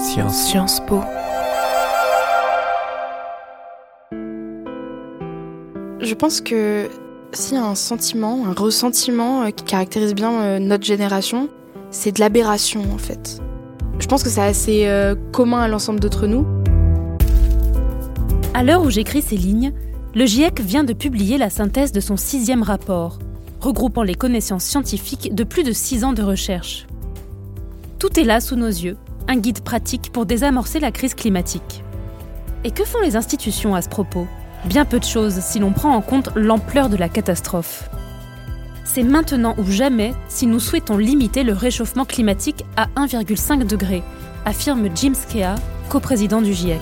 Sciences. Sciences Po. Je pense que s'il y a un sentiment, un ressentiment euh, qui caractérise bien euh, notre génération, c'est de l'aberration en fait. Je pense que c'est assez euh, commun à l'ensemble d'entre nous. À l'heure où j'écris ces lignes, le GIEC vient de publier la synthèse de son sixième rapport, regroupant les connaissances scientifiques de plus de six ans de recherche. Tout est là sous nos yeux, un guide pratique pour désamorcer la crise climatique. Et que font les institutions à ce propos? Bien peu de choses si l'on prend en compte l'ampleur de la catastrophe. C'est maintenant ou jamais si nous souhaitons limiter le réchauffement climatique à 1,5 degré, affirme Jim Skea, coprésident du GIEC.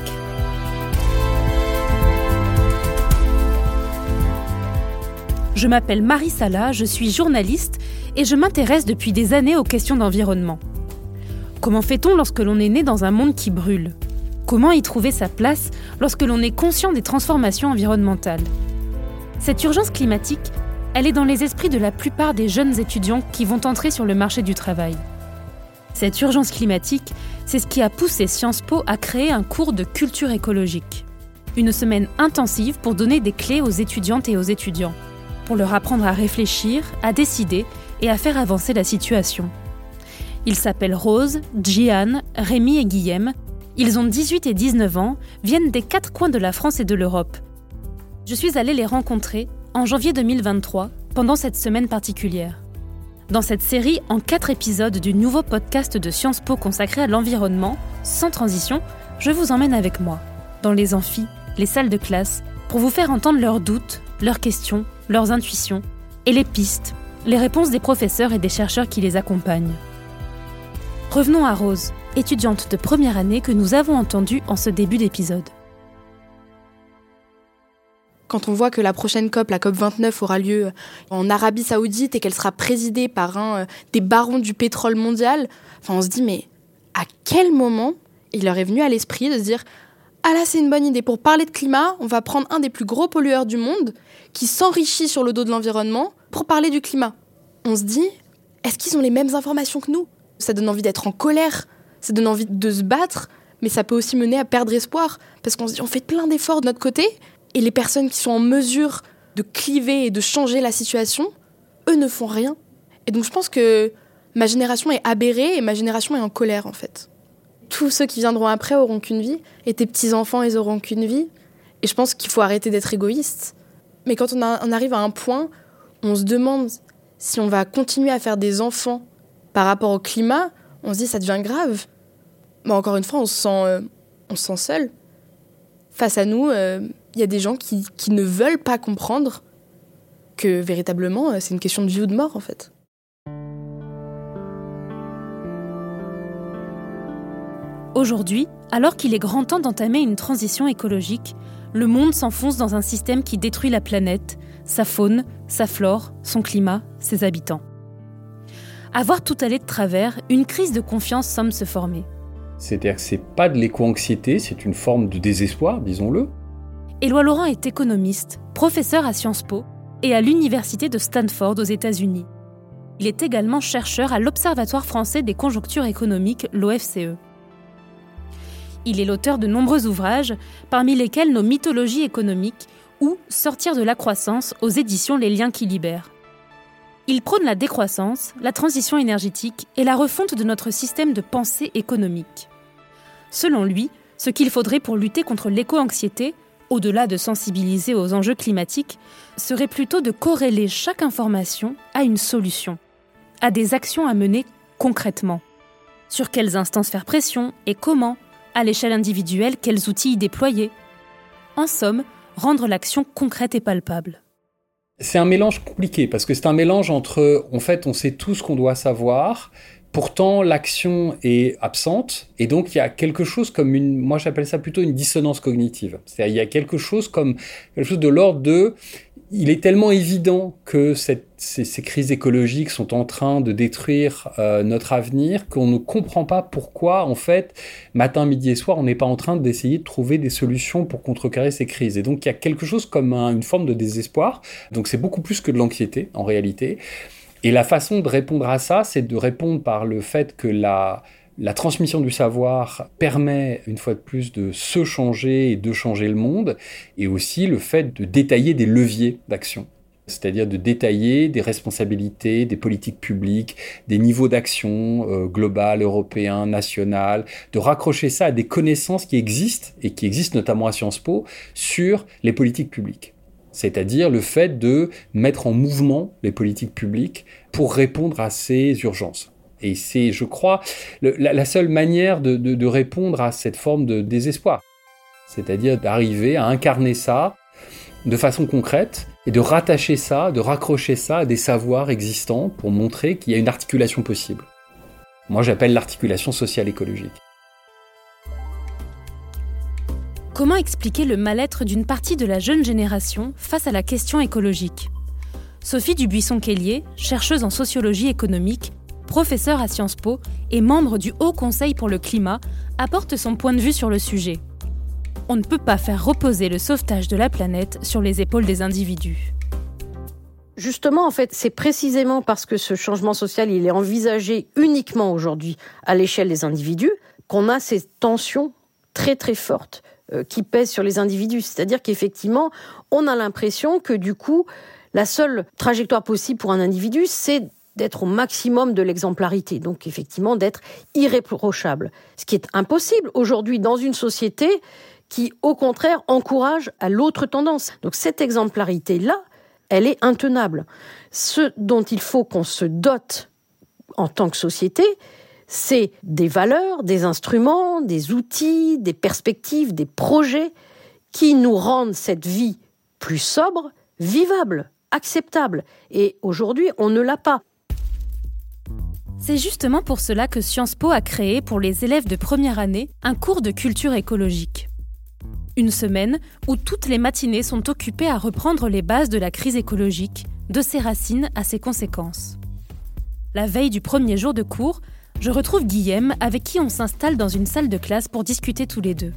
Je m'appelle Marie Sala, je suis journaliste et je m'intéresse depuis des années aux questions d'environnement. Comment fait-on lorsque l'on est né dans un monde qui brûle? Comment y trouver sa place lorsque l'on est conscient des transformations environnementales? Cette urgence climatique, elle est dans les esprits de la plupart des jeunes étudiants qui vont entrer sur le marché du travail. Cette urgence climatique, c'est ce qui a poussé Sciences Po à créer un cours de culture écologique. Une semaine intensive pour donner des clés aux étudiantes et aux étudiants pour leur apprendre à réfléchir, à décider et à faire avancer la situation. Ils s'appellent Rose, Gian, Rémi et Guillaume. Ils ont 18 et 19 ans, viennent des quatre coins de la France et de l'Europe. Je suis allée les rencontrer en janvier 2023, pendant cette semaine particulière. Dans cette série, en quatre épisodes du nouveau podcast de Sciences Po consacré à l'environnement, sans transition, je vous emmène avec moi, dans les amphis, les salles de classe, pour vous faire entendre leurs doutes, leurs questions, leurs intuitions et les pistes, les réponses des professeurs et des chercheurs qui les accompagnent. Revenons à Rose, étudiante de première année que nous avons entendue en ce début d'épisode. Quand on voit que la prochaine COP, la COP 29, aura lieu en Arabie Saoudite et qu'elle sera présidée par un euh, des barons du pétrole mondial, enfin on se dit mais à quel moment il leur est venu à l'esprit de se dire ah là c'est une bonne idée pour parler de climat, on va prendre un des plus gros pollueurs du monde qui s'enrichit sur le dos de l'environnement pour parler du climat. On se dit, est-ce qu'ils ont les mêmes informations que nous? Ça donne envie d'être en colère, ça donne envie de se battre, mais ça peut aussi mener à perdre espoir, parce qu'on se dit, on fait plein d'efforts de notre côté, et les personnes qui sont en mesure de cliver et de changer la situation, eux ne font rien. Et donc je pense que ma génération est aberrée et ma génération est en colère en fait. Tous ceux qui viendront après auront qu'une vie, et tes petits-enfants, ils auront qu'une vie. Et je pense qu'il faut arrêter d'être égoïste. Mais quand on, arrive à un point, on se demande si on va continuer à faire des enfants par rapport au climat, on se dit ça devient grave. Mais encore une fois, on se sent, euh, on sent seul. Face à nous, il euh, y a des gens qui, qui, ne veulent pas comprendre que véritablement, euh, c'est une question de vie ou de mort en fait. Aujourd'hui, alors qu'il est grand temps d'entamer une transition écologique, le monde s'enfonce dans un système qui détruit la planète, sa faune, sa flore, son climat, ses habitants. À voir tout aller de travers, une crise de confiance semble se former. C'est-à-dire que c'est pas de l'éco-anxiété, c'est une forme de désespoir, disons-le. Éloi Laurent est économiste, professeur à Sciences Po et à l'université de Stanford aux États-Unis. Il est également chercheur à l'Observatoire français des conjonctures économiques, l'OFCE. Il est l'auteur de nombreux ouvrages, parmi lesquels Nos mythologies économiques ou Sortir de la croissance aux éditions Les liens qui libèrent. Il prône la décroissance, la transition énergétique et la refonte de notre système de pensée économique. Selon lui, ce qu'il faudrait pour lutter contre l'éco-anxiété, au-delà de sensibiliser aux enjeux climatiques, serait plutôt de corréler chaque information à une solution, à des actions à mener concrètement. Sur quelles instances faire pression et comment à l'échelle individuelle, quels outils y déployer? En somme, rendre l'action concrète et palpable. C'est un mélange compliqué parce que c'est un mélange entre, en fait, on sait tout ce qu'on doit savoir, pourtant l'action est absente et donc il y a quelque chose comme une, moi j'appelle ça plutôt une dissonance cognitive. C'est-à-dire il y a quelque chose comme quelque chose de l'ordre de, il est tellement évident que ces, crises écologiques sont en train de détruire euh, notre avenir qu'on ne comprend pas pourquoi, en fait, matin, midi et soir, on n'est pas en train d'essayer de trouver des solutions pour contrecarrer ces crises. Et donc, il y a quelque chose comme une forme de désespoir. Donc, c'est beaucoup plus que de l'anxiété, en réalité. Et la façon de répondre à ça, c'est de répondre par le fait que la, transmission du savoir permet, une fois de plus, de se changer et de changer le monde, et aussi le fait de détailler des leviers d'action c'est-à-dire de détailler des responsabilités, des politiques publiques, des niveaux d'action euh, global, européen, national, de raccrocher ça à des connaissances qui existent, et qui existent notamment à Sciences Po, sur les politiques publiques. C'est-à-dire le fait de mettre en mouvement les politiques publiques pour répondre à ces urgences. Et c'est, je crois, la, seule manière de répondre à cette forme de désespoir. C'est-à-dire d'arriver à incarner ça de façon concrète et de rattacher ça, de raccrocher ça à des savoirs existants pour montrer qu'il y a une articulation possible. Moi j'appelle l'articulation sociale écologique. Comment expliquer le mal-être d'une partie de la jeune génération face à la question écologique Sophie Dubuisson-Kellier, chercheuse en sociologie économique, professeure à Sciences Po et membre du Haut Conseil pour le climat, apporte son point de vue sur le sujet on ne peut pas faire reposer le sauvetage de la planète sur les épaules des individus. Justement, en fait, c'est précisément parce que ce changement social, est envisagé uniquement aujourd'hui à l'échelle des individus, qu'on a ces tensions très très fortes qui pèsent sur les individus. C'est-à-dire qu'effectivement, on a l'impression que du coup, la seule trajectoire possible pour un individu, c'est d'être au maximum de l'exemplarité, donc effectivement d'être irréprochable. Ce qui est impossible aujourd'hui dans une société qui, au contraire, encourage à l'autre tendance. Donc cette exemplarité-là, elle est intenable. Ce dont il faut qu'on se dote en tant que société, c'est des valeurs, des instruments, des outils, des perspectives, des projets qui nous rendent cette vie plus sobre, vivable, acceptable. Et aujourd'hui, on ne l'a pas. C'est justement pour cela que Sciences Po a créé pour les élèves de première année un cours de culture écologique. Une semaine où toutes les matinées sont occupées à reprendre les bases de la crise écologique, de ses racines à ses conséquences. La veille du premier jour de cours, je retrouve Guillaume avec qui on s'installe dans une salle de classe pour discuter tous les deux.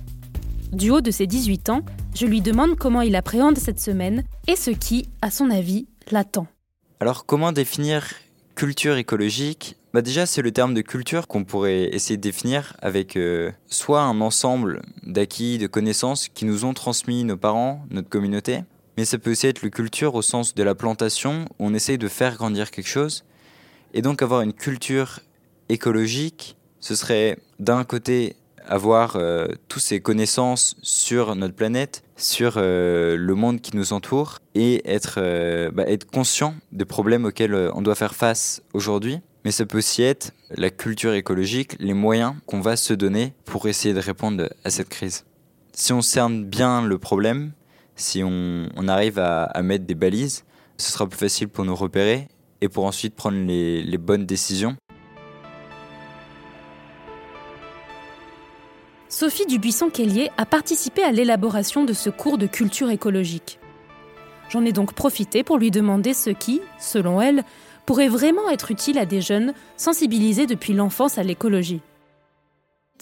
Du haut de ses 18 ans, je lui demande comment il appréhende cette semaine et ce qui, à son avis, l'attend. Alors comment définir culture écologique? Bah déjà, c'est le terme de culture qu'on pourrait essayer de définir avec euh, soit un ensemble d'acquis, de connaissances qui nous ont transmis nos parents, notre communauté, mais ça peut aussi être le culture au sens de la plantation, où on essaye de faire grandir quelque chose. Et donc avoir une culture écologique, ce serait d'un côté avoir euh, toutes ces connaissances sur notre planète, sur euh, le monde qui nous entoure, et être, bah, être conscient des problèmes auxquels on doit faire face aujourd'hui mais ça peut aussi être la culture écologique, les moyens qu'on va se donner pour essayer de répondre à cette crise. Si on cerne bien le problème, si on, arrive à, mettre des balises, ce sera plus facile pour nous repérer et pour ensuite prendre les bonnes décisions. Sophie Dubuisson-Kellier a participé à l'élaboration de ce cours de culture écologique. J'en ai donc profité pour lui demander ce qui, selon elle, pourrait vraiment être utile à des jeunes sensibilisés depuis l'enfance à l'écologie.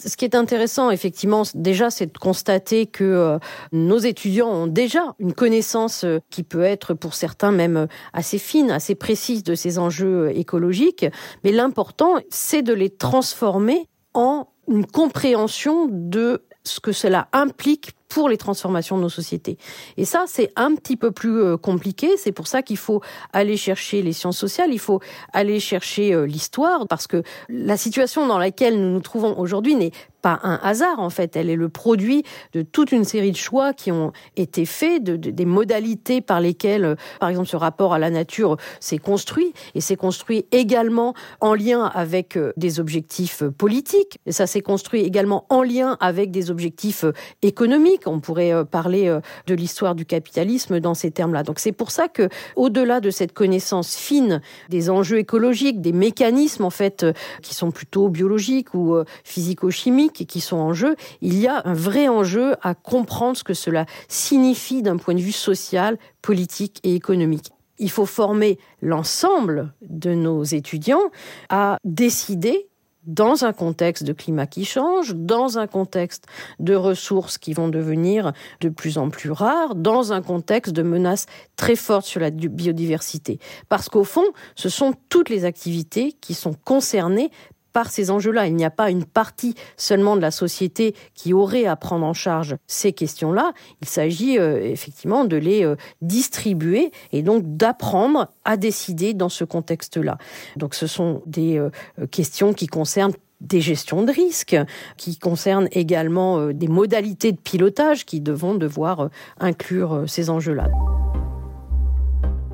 Ce qui est intéressant, effectivement, déjà, c'est de constater que euh, nos étudiants ont déjà une connaissance euh, qui peut être pour certains même euh, assez fine, assez précise de ces enjeux écologiques. Mais l'important, c'est de les transformer en une compréhension de ce que cela implique pour les transformations de nos sociétés. Et ça, c'est un petit peu plus euh, compliqué. C'est pour ça qu'il faut aller chercher les sciences sociales, il faut aller chercher euh, l'histoire, parce que la situation dans laquelle nous nous trouvons aujourd'hui n'est pas un hasard en fait, elle est le produit de toute une série de choix qui ont été faits, de, des modalités par lesquelles, euh, par exemple, ce rapport à la nature s'est construit et s'est construit également en lien avec euh, des objectifs euh, politiques. Et ça s'est construit également en lien avec des objectifs économiques. On pourrait parler de l'histoire du capitalisme dans ces termes-là. Donc c'est pour ça que, au-delà de cette connaissance fine des enjeux écologiques, des mécanismes en fait qui sont plutôt biologiques ou physico-chimiques qui sont en jeu, il y a un vrai enjeu à comprendre ce que cela signifie d'un point de vue social, politique et économique. Il faut former l'ensemble de nos étudiants à décider dans un contexte de climat qui change, dans un contexte de ressources qui vont devenir de plus en plus rares, dans un contexte de menaces très fortes sur la biodiversité. Parce qu'au fond, ce sont toutes les activités qui sont concernées par ces enjeux-là. Il n'y a pas une partie seulement de la société qui aurait à prendre en charge ces questions-là. Il s'agit euh, effectivement de les euh, distribuer et donc d'apprendre à décider dans ce contexte-là. Donc ce sont des euh, questions qui concernent des gestions de risques, qui concernent également des modalités de pilotage qui devront devoir inclure ces enjeux-là.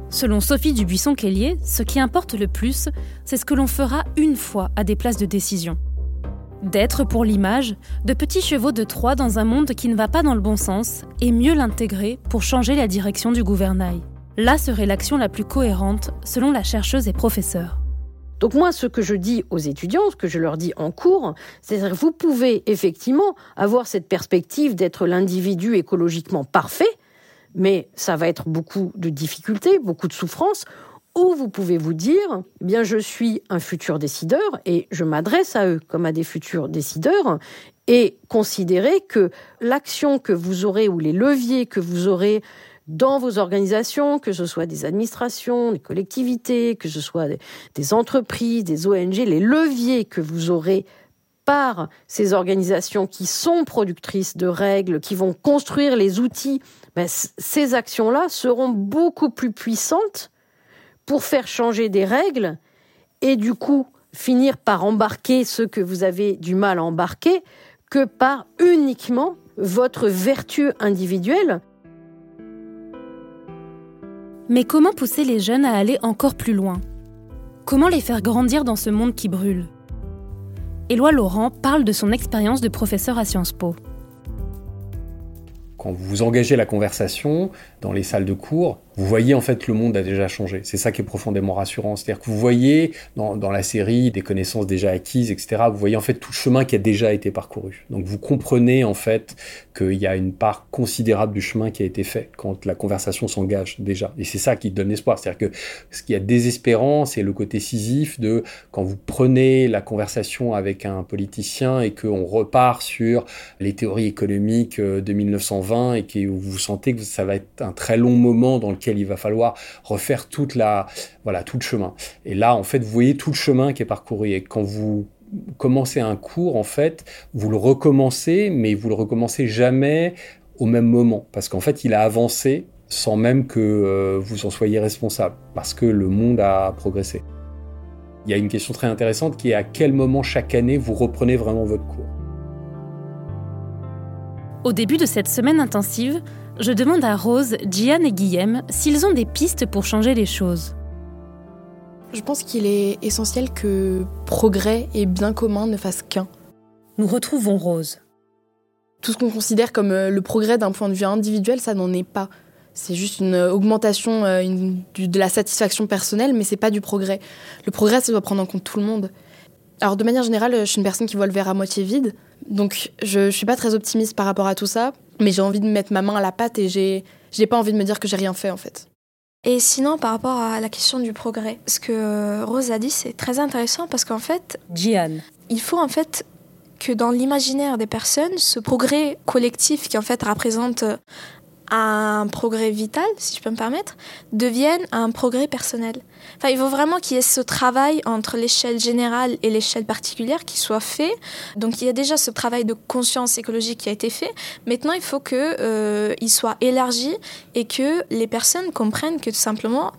Selon Sophie Dubuisson-Kellier, ce qui importe le plus, c'est ce que l'on fera une fois à des places de décision. D'être, pour l'image, de petits chevaux de Troie dans un monde qui ne va pas dans le bon sens et mieux l'intégrer pour changer la direction du gouvernail. Là serait l'action la plus cohérente, selon la chercheuse et professeure. Donc moi, ce que je dis aux étudiants, ce que je leur dis en cours, c'est que vous pouvez effectivement avoir cette perspective d'être l'individu écologiquement parfait, mais ça va être beaucoup de difficultés, beaucoup de souffrances, ou vous pouvez vous dire, eh bien, je suis un futur décideur et je m'adresse à eux comme à des futurs décideurs et considérer que l'action que vous aurez ou les leviers que vous aurez dans vos organisations, que ce soit des administrations, des collectivités, que ce soit des entreprises, des ONG, les leviers que vous aurez par ces organisations qui sont productrices de règles, qui vont construire les outils, ben, ces actions-là seront beaucoup plus puissantes pour faire changer des règles et du coup finir par embarquer ceux que vous avez du mal à embarquer que par uniquement votre vertu individuelle. Mais comment pousser les jeunes à aller encore plus loin? Comment les faire grandir dans ce monde qui brûle? Éloi Laurent parle de son expérience de professeur à Sciences Po. Quand vous engagez la conversation dans les salles de cours, vous voyez en fait le monde a déjà changé. C'est ça qui est profondément rassurant. C'est-à-dire que vous voyez dans, dans, la série des connaissances déjà acquises, etc. Vous voyez en fait tout le chemin qui a déjà été parcouru. Donc vous comprenez en fait qu'il y a une part considérable du chemin qui a été fait quand la conversation s'engage déjà. Et c'est ça qui donne espoir. C'est-à-dire que ce qui est désespérant, c'est le côté scisif de quand vous prenez la conversation avec un politicien et qu'on repart sur les théories économiques euh, de 1920 et que vous sentez que ça va être un très long moment dans lequel il va falloir refaire toute la, voilà, tout le chemin. Et là, en fait, vous voyez tout le chemin qui est parcouru. Et quand vous commencez un cours, en fait, vous le recommencez, mais vous le recommencez jamais au même moment. Parce qu'en fait, il a avancé sans même que euh, vous en soyez responsable, parce que le monde a progressé. Il y a une question très intéressante qui est à quel moment chaque année vous reprenez vraiment votre cours? Au début de cette semaine intensive, je demande à Rose, Gian et Guillaume s'ils ont des pistes pour changer les choses. Je pense qu'il est essentiel que progrès et bien commun ne fassent qu'un. Nous retrouvons Rose. Tout ce qu'on considère comme euh, le progrès d'un point de vue individuel, ça n'en est pas. C'est juste une augmentation euh, de la satisfaction personnelle, mais c'est pas du progrès. Le progrès, ça doit prendre en compte tout le monde. Alors de manière générale, je suis une personne qui voit le verre à moitié vide, donc je, je suis pas très optimiste par rapport à tout ça. Mais j'ai envie de mettre ma main à la pâte et j'ai, j'ai pas envie de me dire que j'ai rien fait en fait. Et sinon, par rapport à la question du progrès, ce que Rose a dit, c'est très intéressant parce qu'en fait, Gian. il faut en fait que dans l'imaginaire des personnes, ce progrès collectif qui en fait représente un progrès vital, si je peux me permettre, devienne un progrès personnel. Enfin, il faut vraiment qu'il y ait ce travail entre l'échelle générale et l'échelle particulière qui soit fait. Donc, il y a déjà ce travail de conscience écologique qui a été fait. Maintenant, il faut qu'il euh, soit élargi et que les personnes comprennent que tout simplement,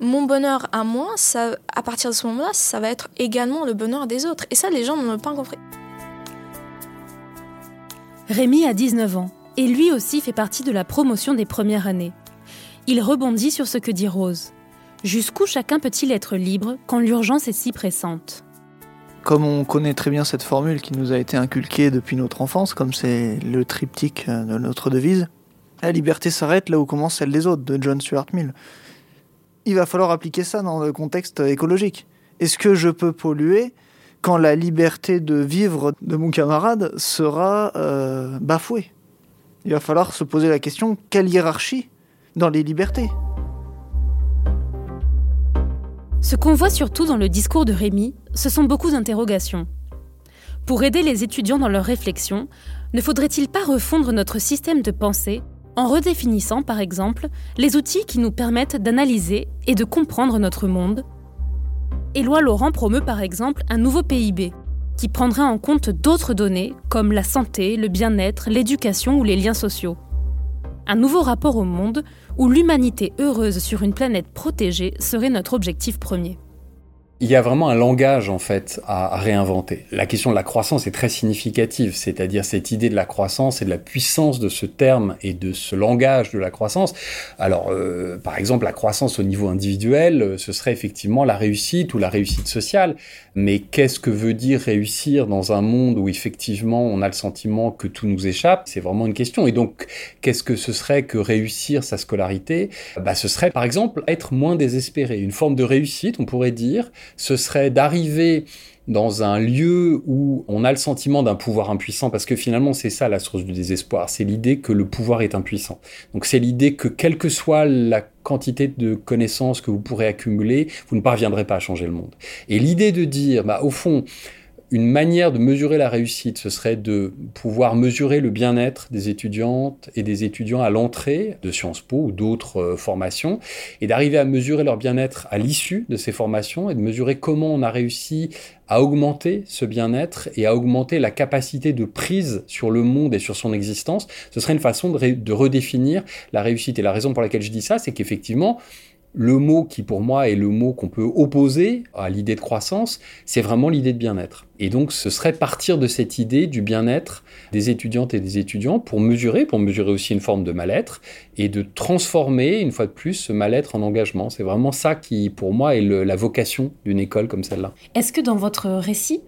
mon bonheur à moi, ça, à partir de ce moment-là, ça va être également le bonheur des autres. Et ça, les gens n'ont pas compris. Rémi a 19 ans et lui aussi fait partie de la promotion des premières années. Il rebondit sur ce que dit Rose. Jusqu'où chacun peut-il être libre quand l'urgence est si pressante? Comme on connaît très bien cette formule qui nous a été inculquée depuis notre enfance, comme c'est le triptyque de notre devise, la liberté s'arrête là où commence celle des autres, de John Stuart Mill. Il va falloir appliquer ça dans le contexte écologique. Est-ce que je peux polluer quand la liberté de vivre de mon camarade sera euh, bafouée? Il va falloir se poser la question quelle hiérarchie dans les libertés? Ce qu'on voit surtout dans le discours de Rémi, ce sont beaucoup d'interrogations. Pour aider les étudiants dans leurs réflexions, ne faudrait-il pas refondre notre système de pensée en redéfinissant, par exemple, les outils qui nous permettent d'analyser et de comprendre notre monde? Éloi Laurent promeut par exemple un nouveau PIB, qui prendrait en compte d'autres données comme la santé, le bien-être, l'éducation ou les liens sociaux. Un nouveau rapport au monde où l'humanité heureuse sur une planète protégée serait notre objectif premier. Il y a vraiment un langage en fait à réinventer. La question de la croissance est très significative, c'est-à-dire cette idée de la croissance et de la puissance de ce terme et de ce langage de la croissance. Alors, euh, par exemple, la croissance au niveau individuel, euh, ce serait effectivement la réussite ou la réussite sociale. Mais qu'est-ce que veut dire réussir dans un monde où effectivement on a le sentiment que tout nous échappe? C'est vraiment une question. Et donc, qu'est-ce que ce serait que réussir sa scolarité? Bah, Ce serait par exemple être moins désespéré. Une forme de réussite, on pourrait dire, ce serait d'arriver dans un lieu où on a le sentiment d'un pouvoir impuissant, parce que finalement c'est ça la source du désespoir, c'est l'idée que le pouvoir est impuissant. Donc c'est l'idée que quelle que soit la quantité de connaissances que vous pourrez accumuler, vous ne parviendrez pas à changer le monde. Et l'idée de dire, bah, au fond, une manière de mesurer la réussite, ce serait de pouvoir mesurer le bien-être des étudiantes et des étudiants à l'entrée de Sciences Po ou d'autres euh, formations, et d'arriver à mesurer leur bien-être à l'issue de ces formations, et de mesurer comment on a réussi à augmenter ce bien-être et à augmenter la capacité de prise sur le monde et sur son existence. Ce serait une façon de, de redéfinir la réussite. Et la raison pour laquelle je dis ça, c'est qu'effectivement, le mot qui pour moi est le mot qu'on peut opposer à l'idée de croissance, c'est vraiment l'idée de bien-être. Et donc ce serait partir de cette idée du bien-être des étudiantes et des étudiants pour mesurer, pour mesurer aussi une forme de mal-être, et de transformer une fois de plus ce mal-être en engagement. C'est vraiment ça qui pour moi est la vocation d'une école comme celle-là. Est-ce que dans votre récit,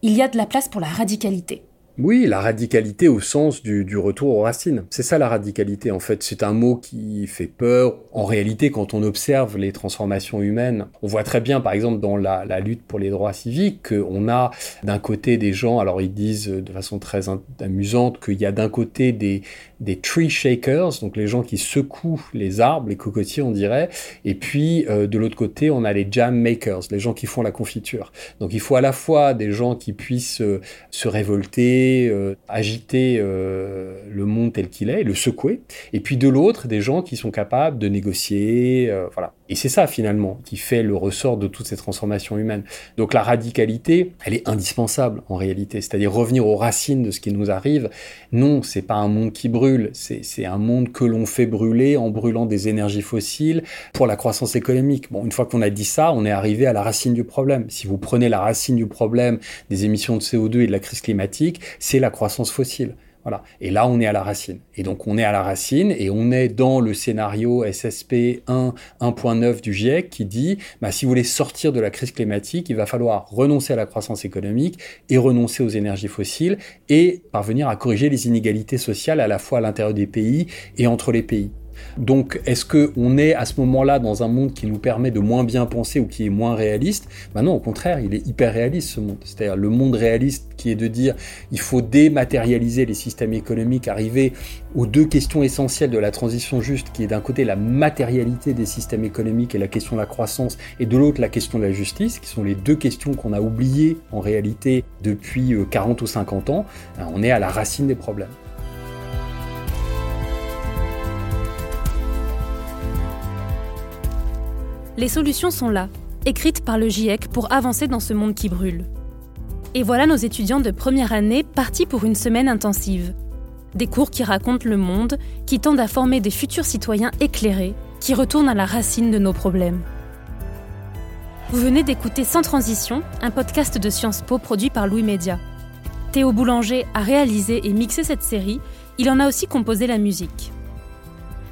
il y a de la place pour la radicalité? Oui, la radicalité au sens du, retour aux racines. C'est ça la radicalité en fait. C'est un mot qui fait peur. En réalité, quand on observe les transformations humaines, on voit très bien par exemple dans la, lutte pour les droits civiques qu'on a d'un côté des gens, alors ils disent de façon très amusante qu'il y a d'un côté des, des tree shakers, donc les gens qui secouent les arbres, les cocotiers on dirait, et puis euh, de l'autre côté on a les jam makers, les gens qui font la confiture. Donc il faut à la fois des gens qui puissent euh, se révolter, euh, agiter le monde tel qu'il est, le secouer, et puis de l'autre des gens qui sont capables de négocier, voilà. Et c'est ça finalement qui fait le ressort de toutes ces transformations humaines. Donc la radicalité, elle est indispensable en réalité, c'est-à-dire revenir aux racines de ce qui nous arrive. Non, c'est pas un monde qui brûle c'est un monde que l'on fait brûler en brûlant des énergies fossiles pour la croissance économique. Bon, une fois qu'on a dit ça, on est arrivé à la racine du problème. Si vous prenez la racine du problème des émissions de CO2 et de la crise climatique, c'est la croissance fossile. Voilà. Et là, on est à la racine. Et donc, on est à la racine et on est dans le scénario SSP 1, 1.9 du GIEC qui dit, bah, si vous voulez sortir de la crise climatique, il va falloir renoncer à la croissance économique et renoncer aux énergies fossiles et parvenir à corriger les inégalités sociales à la fois à l'intérieur des pays et entre les pays. Donc, est-ce qu'on est à ce moment-là dans un monde qui nous permet de moins bien penser ou qui est moins réaliste? Ben Non, au contraire, il est hyper réaliste ce monde. C'est-à-dire le monde réaliste qui est de dire il faut dématérialiser les systèmes économiques, arriver aux deux questions essentielles de la transition juste, qui est d'un côté la matérialité des systèmes économiques et la question de la croissance, et de l'autre la question de la justice, qui sont les deux questions qu'on a oubliées en réalité depuis 40 euh, ou 50 ans. Ben, on est à la racine des problèmes. Les solutions sont là, écrites par le GIEC pour avancer dans ce monde qui brûle. Et voilà nos étudiants de première année partis pour une semaine intensive. Des cours qui racontent le monde, qui tendent à former des futurs citoyens éclairés, qui retournent à la racine de nos problèmes. Vous venez d'écouter Sans Transition, un podcast de Sciences Po produit par Louis Média. Théo Boulanger a réalisé et mixé cette série, il en a aussi composé la musique.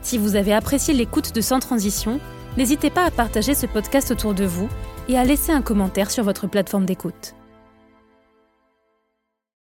Si vous avez apprécié l'écoute de Sans Transition, N'hésitez pas à partager ce podcast autour de vous et à laisser un commentaire sur votre plateforme d'écoute.